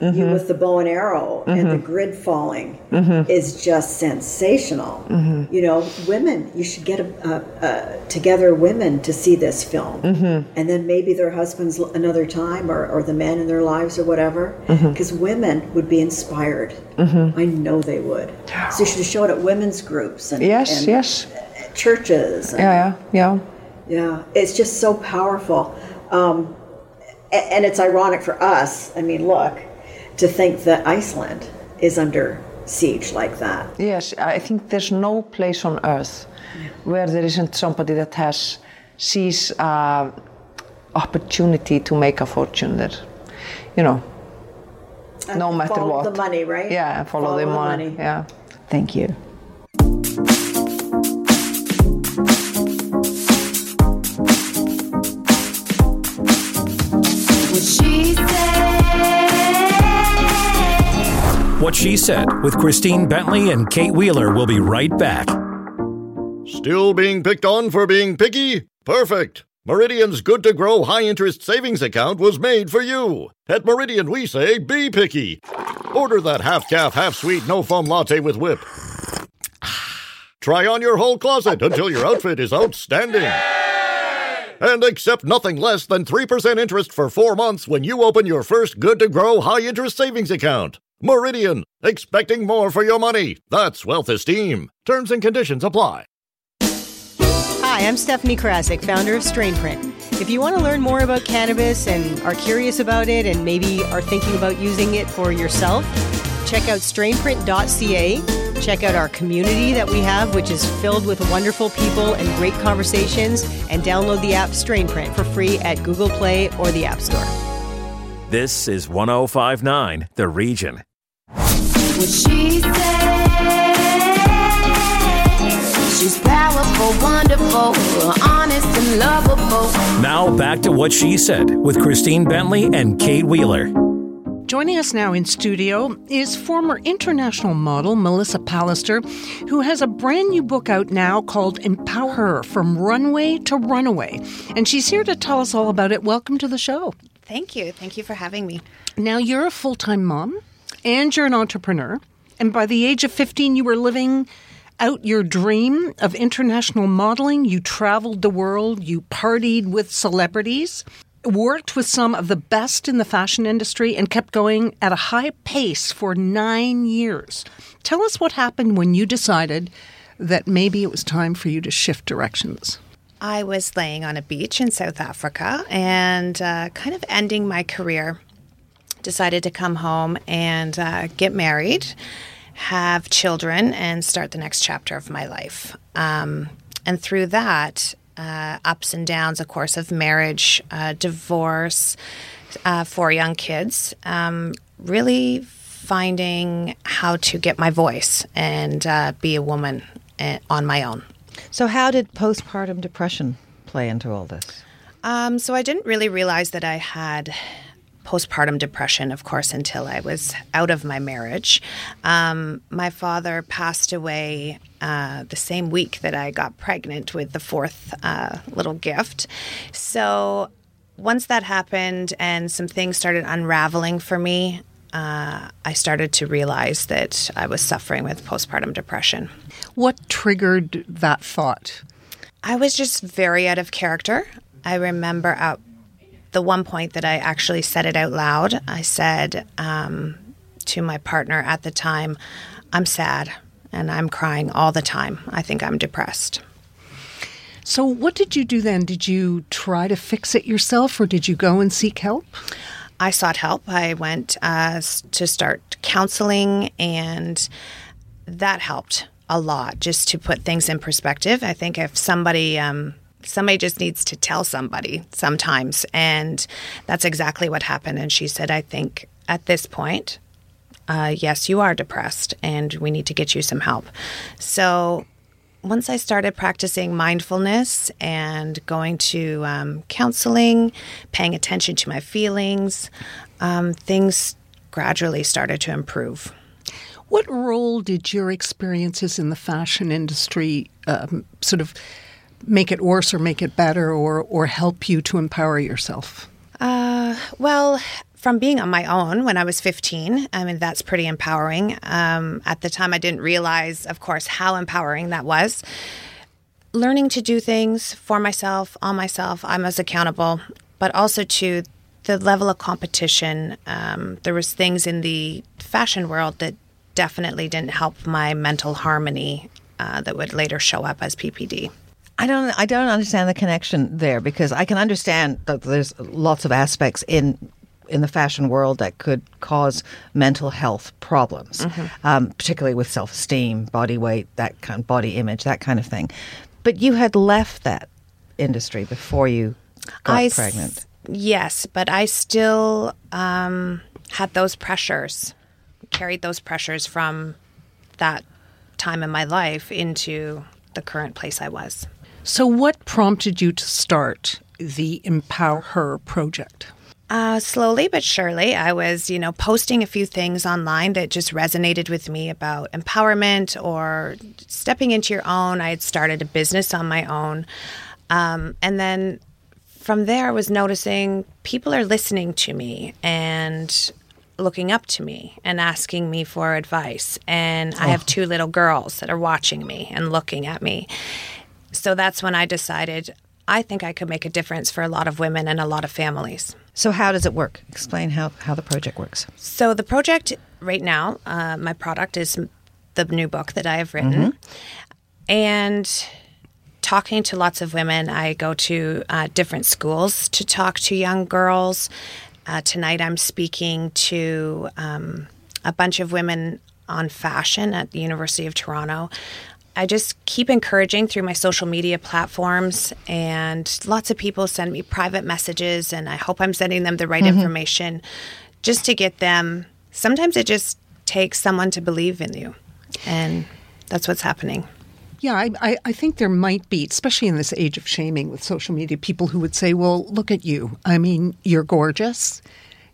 you Mhm. with the bow and arrow and the Mhm. grid falling Mhm. is just sensational. Mhm. You know, women, you should get a, a, a, together women to see this film. Mhm. And then maybe their husbands another time or, or the men in their lives or whatever. Because women would be inspired. I know they would. So you should show it at women's groups and, yes and yes churches. And, yeah yeah yeah yeah, it's just so powerful. Um, and it's ironic for us, I mean, look, to think that Iceland is under siege like that. Yes, I think there's no place on earth where there isn't somebody that has sees uh, opportunity to make a fortune there. You know, no And matter follow what. the money, right? Yeah, follow, the, money. Yeah. Thank you. What She Said with Christine Bentley and Kate Wheeler will be right back. Still being picked on for being picky? Perfect. Meridian's good to grow high interest savings account was made for you. At Meridian, we say be picky. Order that half calf, half sweet, no foam latte with whip. Try on your whole closet until your outfit is outstanding. And accept nothing less than 3% interest for four months when you open your first good to grow high interest savings account. Meridian, expecting more for your money. That's wealth esteem. Terms and conditions apply. Hi, I'm Stephanie Karasik, founder of Strainprint. If you want to learn more about cannabis and are curious about it and maybe are thinking about using it for yourself, check out strainprint.ca. Check out our community that we have, which is filled with wonderful people and great conversations, and download the app Strainprint for free at Google Play or the App Store. This is 1059 The Region. What she said. She's powerful, wonderful, honest and lovable. Now back to What She Said with Christine Bentley and Kate Wheeler. Joining us now in studio is former international model Melissa Pallister, who has a brand new book out now called EmpowHer From Runway to Runaway. And she's here to tell us all about it. Welcome to the show. Thank you. Thank you for having me. Now, you're a full time mom and you're an entrepreneur. And by the age of 15, you were living out your dream of international modeling. You traveled the world, you partied with celebrities, worked with some of the best in the fashion industry, and kept going at a high pace for nine years. Tell us what happened when you decided that maybe it was time for you to shift directions. I was laying on a beach in South Africa and uh, kind of ending my career. Decided to come home and uh, get married, have children, and start the next chapter of my life. Um, and through that, uh, ups and downs, of course, of marriage, uh, divorce, uh, four young kids, um, really finding how to get my voice and uh, be a woman uh, on my own. So, how did postpartum depression play into all this? Um, so I didn't really realize that I had postpartum depression, of course, until I was out of my marriage. Um, my father passed away uh, the same week that I got pregnant with the fourth uh, little gift. So once that happened and some things started unraveling for me, uh, I started to realize that I was suffering with postpartum depression. What triggered that thought? I was just very out of character. I remember at the one point that I actually said it out loud. I said um, to my partner at the time, I'm sad and I'm crying all the time. I think I'm depressed. So, what did you do then? Did you try to fix it yourself or did you go and seek help? I sought help. I went uh, to start counseling, and that helped a lot just to put things in perspective. I think if somebody, um, somebody just needs to tell somebody sometimes, and that's exactly what happened. And she said, I think at this point, uh, yes, you are depressed, and we need to get you some help. So once I started practicing mindfulness and going to um, counseling, paying attention to my feelings, um, things gradually started to improve. What role did your experiences in the fashion industry um, sort of make it worse or make it better or, or help you to empower yourself? Uh, well, from being on my own when I was 15, I mean, that's pretty empowering. Um, at the time, I didn't realize, of course, how empowering that was. Learning to do things for myself, on myself, I'm as accountable, but also to the level of competition. Um, there was things in the fashion world that definitely didn't help my mental harmony uh, that would later show up as PPD. I don't. I don't understand the connection there because I can understand that there's lots of aspects in in the fashion world that could cause mental health problems, um, particularly with self esteem, body weight, that kind, body image, that kind of thing. But you had left that industry before you got I s- pregnant. Yes, but I still um, had those pressures, carried those pressures from that time in my life into the current place I was. So, what prompted you to start the EmpowHer project? Uh, slowly but surely, I was, you know, posting a few things online that just resonated with me about empowerment or stepping into your own. I had started a business on my own. Um, and then from there, I was noticing people are listening to me and looking up to me and asking me for advice. And I have two little girls that are watching me and looking at me. So that's when I decided I think I could make a difference for a lot of women and a lot of families. So, how does it work? Explain how, how the project works. So the project right now, uh, my product is the new book that I have written, and talking to lots of women. I go to uh, different schools to talk to young girls. Uh, tonight, I'm speaking to um, a bunch of women on fashion at the University of Toronto. I just keep encouraging through my social media platforms, and lots of people send me private messages, and I hope I'm sending them the right Mhm. information just to get them. Sometimes it just takes someone to believe in you, and that's what's happening. Yeah, I, I, I think there might be, especially in this age of shaming with social media, people who would say, "Well, look at you. I mean, you're gorgeous.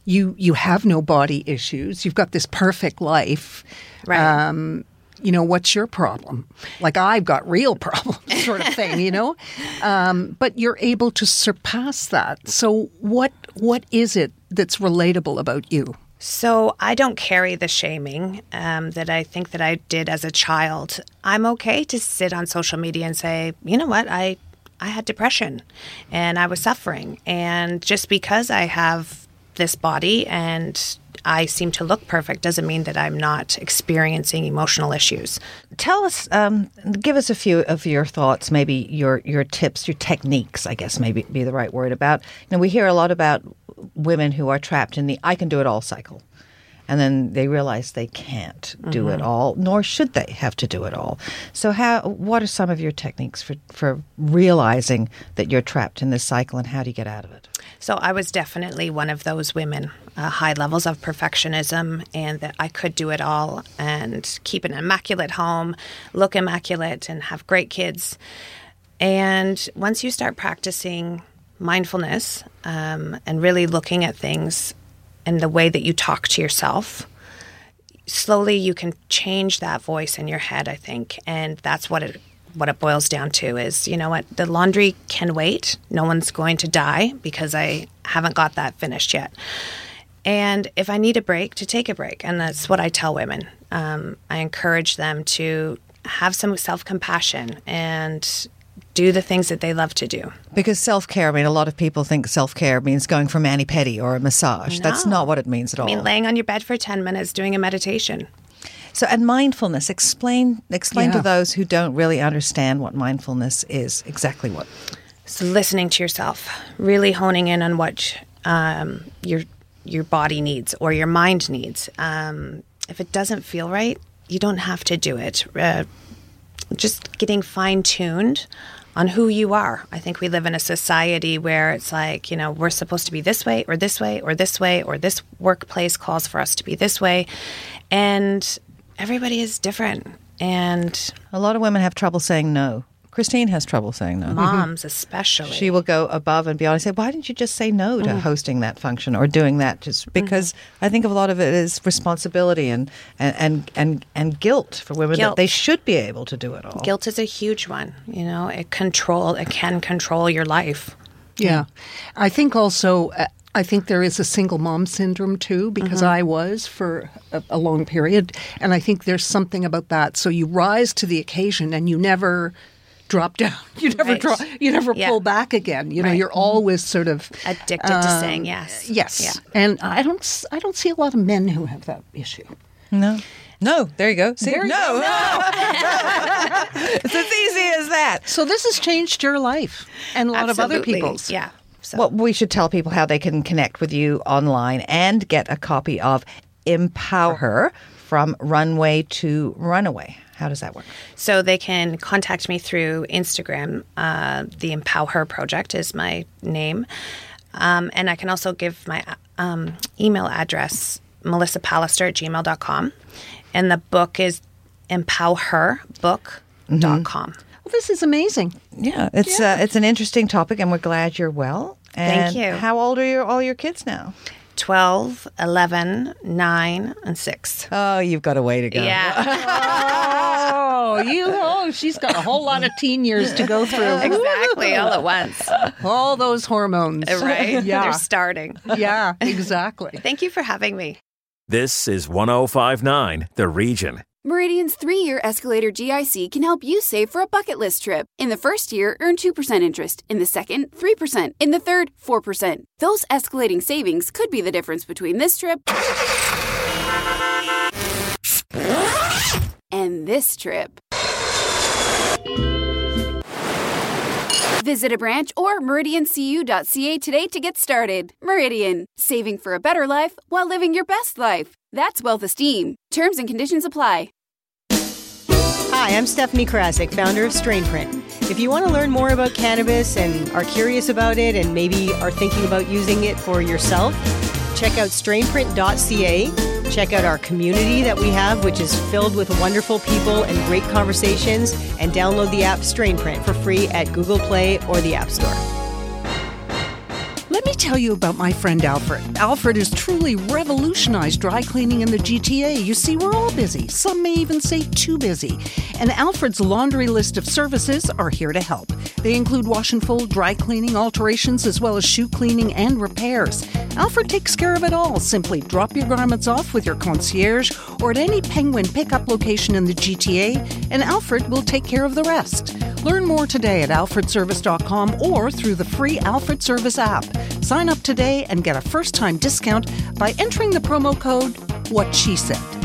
You you have no body issues. You've got this perfect life. Right. Um, you know, what's your problem? Like I've got real problems, sort of thing. You know, um, but you're able to surpass that. So what what is it that's relatable about you? So I don't carry the shaming um, that I think that I did as a child. I'm okay to sit on social media and say, you know what, I I had depression and I was suffering, and just because I have this body and I seem to look perfect doesn't mean that I'm not experiencing emotional issues. Tell us, um, give us a few of your thoughts, maybe your your tips, your techniques. I guess maybe be the right word about. You know, we hear a lot about women who are trapped in the "I can do it all" cycle, and then they realize they can't do it Mhm. all, nor should they have to do it all. So, how? What are some of your techniques for for realizing that you're trapped in this cycle, and how do you get out of it? So I was definitely one of those women, uh, high levels of perfectionism, and that I could do it all and keep an immaculate home, look immaculate, and have great kids. And once you start practicing mindfulness um, and really looking at things and the way that you talk to yourself, slowly you can change that voice in your head. I think, and that's what it what it boils down to is you know what the laundry can wait. No one's going to die because I haven't got that finished yet. And if I need a break, to take a break, and that's what I tell women. Um, I encourage them to have some self compassion and do the things that they love to do. Because self care, I mean, a lot of people think self care means going for mani pedi or a massage. That's not what it means at all. I mean, laying on your bed for ten minutes doing a meditation. So, and mindfulness. Explain explain to those who don't really understand what mindfulness is. Exactly what. So listening to yourself, really honing in on what um, your your body needs or your mind needs. Um, if it doesn't feel right, you don't have to do it. Uh, just getting fine tuned on who you are. I think we live in a society where it's like, you know, we're supposed to be this way or this way or this way or this workplace calls for us to be this way. And everybody is different. And a lot of women have trouble saying no. Christine has trouble saying no. Moms, especially. She will go above and beyond and say, Why didn't you just say no to Mhm. hosting that function or doing that? Just because I think a lot of it is responsibility and and, and, and, and guilt for women that they should be able to do it all. Guilt is a huge one. You know, it control it can control your life. Yeah. I think also, uh, I think there is a single mom syndrome too, because Mhm. I was for a, a long period. And I think there's something about that. So you rise to the occasion and you never drop down. You never Right. draw, you never Yeah. pull back again. You know, Right. you're always sort of Addicted to um, saying yes. Yes. Yeah. And I don't, s- I don't see a lot of men who have that issue. No. No, there you go. See, There you no. it's as easy as that. So this has changed your life and a lot of other people's. Yeah. Well, we should tell people how they can connect with you online and get a copy of EmpowHer from Runway to Runaway. How does that work? So they can contact me through Instagram. Uh, the EmpowHer Project is my name. Um, and I can also give my um, email address, melissa melissapallister at gmail.com. And the book is empowherbook.com. Well, this is amazing. Yeah, it's Uh, it's an interesting topic, and we're glad you're well. Thank you. How old are your, all your kids now? 12, 11, 9, and 6. Oh, you've got a way to go. Yeah. Oh, you! Oh, she's got a whole lot of teen years to go through. exactly, all at once. All those hormones, Right? Yeah, They're starting. yeah, exactly. Thank you for having me. This is 1059 The Region. Meridian's three year escalator GIC can help you save for a bucket list trip. In the first year, earn 2% interest. In the second, 3%. In the third, 4%. Those escalating savings could be the difference between this trip and this trip. Visit a branch or meridiancu.ca today to get started. Meridian, saving for a better life while living your best life. That's wealth esteem. Terms and conditions apply. Hi, I'm Stephanie Karasik, founder of Strainprint. If you want to learn more about cannabis and are curious about it and maybe are thinking about using it for yourself, check out strainprint.ca. Check out our community that we have, which is filled with wonderful people and great conversations, and download the app Strainprint for free at Google Play or the App Store. Let me tell you about my friend Alfred. Alfred has truly revolutionized dry cleaning in the GTA. You see, we're all busy. Some may even say too busy. And Alfred's laundry list of services are here to help. They include wash and fold, dry cleaning, alterations, as well as shoe cleaning and repairs. Alfred takes care of it all. Simply drop your garments off with your concierge or at any Penguin pickup location in the GTA, and Alfred will take care of the rest. Learn more today at alfredservice.com or through the free Alfred Service app. Sign up today and get a first time discount by entering the promo code What She Said.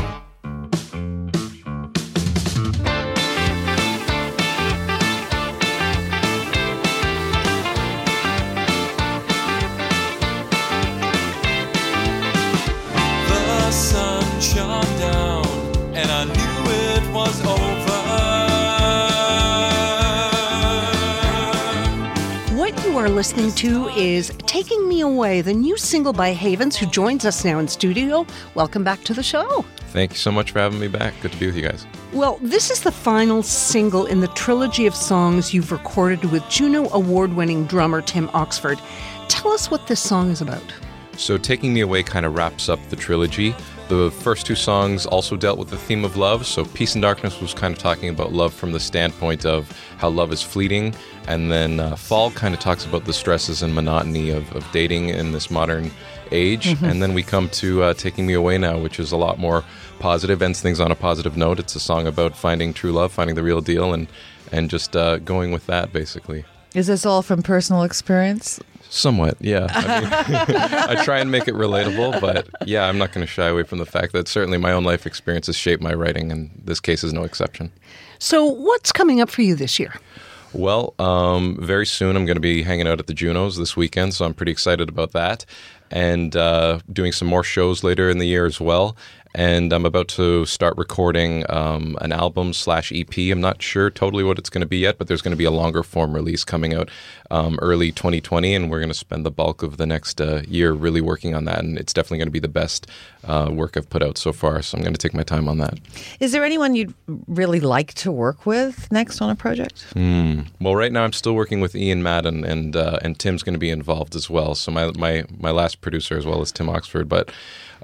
Listening to is Taking Me Away, the new single by Havens, who joins us now in studio. Welcome back to the show. Thank you so much for having me back. Good to be with you guys. Well, this is the final single in the trilogy of songs you've recorded with Juno award winning drummer Tim Oxford. Tell us what this song is about. So, Taking Me Away kind of wraps up the trilogy. The first two songs also dealt with the theme of love. So, Peace and Darkness was kind of talking about love from the standpoint of how love is fleeting. And then uh, Fall kind of talks about the stresses and monotony of, of dating in this modern age. Mhm. And then we come to uh, Taking Me Away Now, which is a lot more positive, ends things on a positive note. It's a song about finding true love, finding the real deal, and, and just uh, going with that, basically. Is this all from personal experience? Somewhat, yeah. I, mean, I try and make it relatable, but yeah, I'm not going to shy away from the fact that certainly my own life experiences shape my writing, and this case is no exception. So, what's coming up for you this year? Well, um, very soon I'm going to be hanging out at the Junos this weekend, so I'm pretty excited about that. And uh, doing some more shows later in the year as well. And I'm about to start recording um, an album slash EP. I'm not sure totally what it's going to be yet, but there's going to be a longer form release coming out um, early 2020, and we're going to spend the bulk of the next uh, year really working on that. And it's definitely going to be the best uh, work I've put out so far. So I'm going to take my time on that. Is there anyone you'd really like to work with next on a project? Hmm. Well, right now I'm still working with Ian Madden, and uh, and Tim's going to be involved as well. So my my my last producer as well as Tim Oxford, but.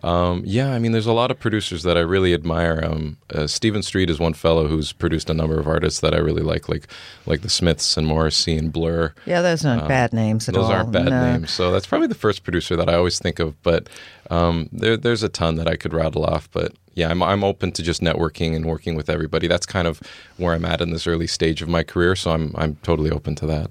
Um, yeah, I mean, there's a lot of producers that I really admire. Um, uh, Stephen Street is one fellow who's produced a number of artists that I really like, like like the Smiths and Morrissey and Blur. Yeah, those aren't Um, bad names at those all. Those aren't bad No. names. So that's probably the first producer that I always think of. But um, there, there's a ton that I could rattle off. But yeah, I'm, I'm open to just networking and working with everybody. That's kind of where I'm at in this early stage of my career. So I'm I'm totally open to that.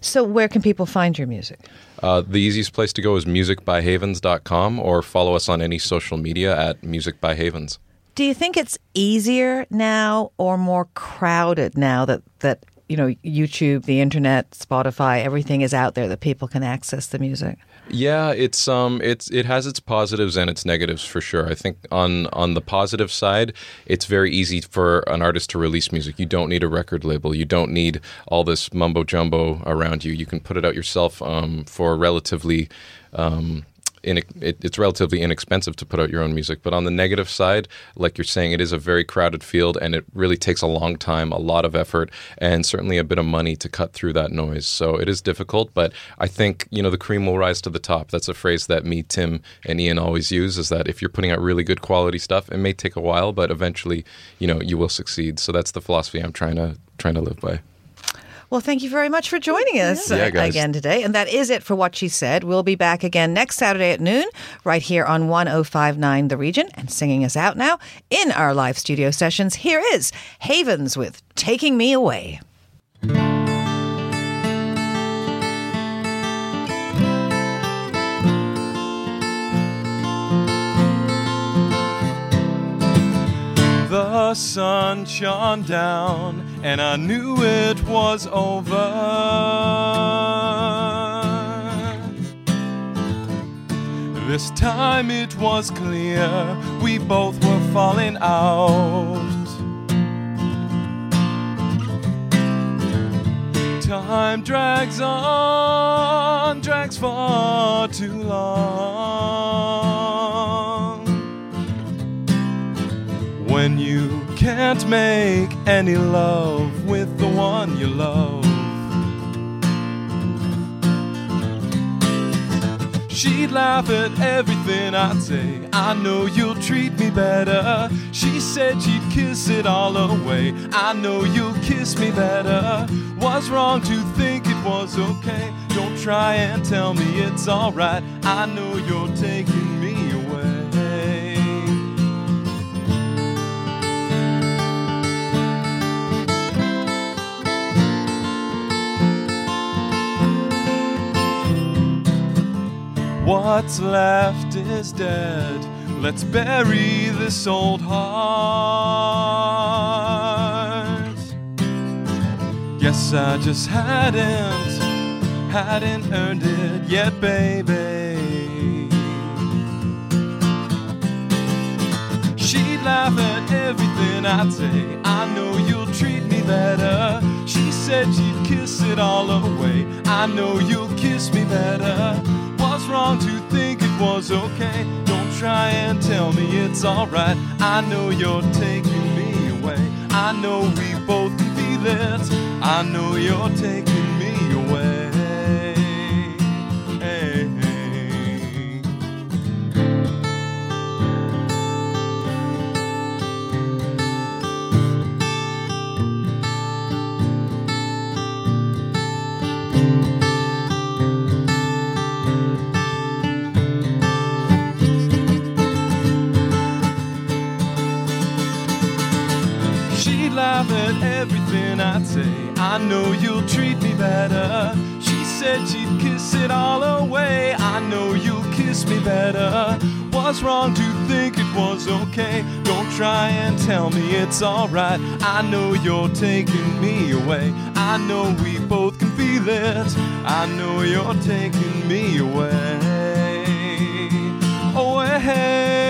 So, where can people find your music? Uh, the easiest place to go is musicbyhavens.com or follow us on any social media at musicbyhavens. Do you think it's easier now or more crowded now that that you know YouTube, the internet, Spotify, everything is out there that people can access the music? Yeah, it's um, it's it has its positives and its negatives for sure. I think on on the positive side, it's very easy for an artist to release music. You don't need a record label. You don't need all this mumbo jumbo around you. You can put it out yourself um, for relatively. Um, in, it, it's relatively inexpensive to put out your own music. But on the negative side, like you're saying, it is a very crowded field and it really takes a long time, a lot of effort, and certainly a bit of money to cut through that noise. So it is difficult, but I think, you know, the cream will rise to the top. That's a phrase that me, Tim, and Ian always use is that if you're putting out really good quality stuff, it may take a while, but eventually, you know, you will succeed. So that's the philosophy I'm trying to trying to live by. Well, thank you very much for joining us Yeah, uh, again today. And that is it for What She Said. We'll be back again next Saturday at noon, right here on 1059 The Region. And singing us out now in our live studio sessions, here is Havens with Taking Me Away. The sun shone down, and I knew it was over. This time it was clear we both were falling out. Time drags on, drags far too long. When you can't make any love with the one you love. She'd laugh at everything I'd say. I know you'll treat me better. She said she'd kiss it all away. I know you'll kiss me better. Was wrong to think it was okay. Don't try and tell me it's alright. I know you're taking me What's left is dead. Let's bury this old heart. Guess I just hadn't, hadn't earned it yet, baby. She'd laugh at everything I'd say. I know you'll treat me better. She said she'd kiss it all away. I know you'll kiss me better. Wrong to think it was okay. Don't try and tell me it's alright. I know you're taking me away. I know we both feel it. I know you're taking say. I know you'll treat me better. She said she'd kiss it all away. I know you'll kiss me better. Was wrong to think it was okay. Don't try and tell me it's alright. I know you're taking me away. I know we both can feel it. I know you're taking me away. Away.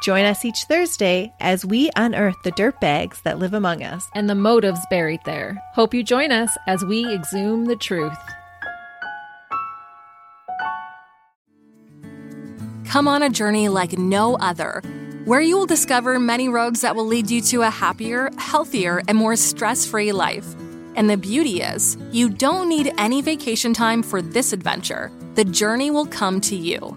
Join us each Thursday as we unearth the dirt bags that live among us and the motives buried there. Hope you join us as we exhume the truth. Come on a journey like no other, where you will discover many roads that will lead you to a happier, healthier, and more stress free life. And the beauty is, you don't need any vacation time for this adventure. The journey will come to you.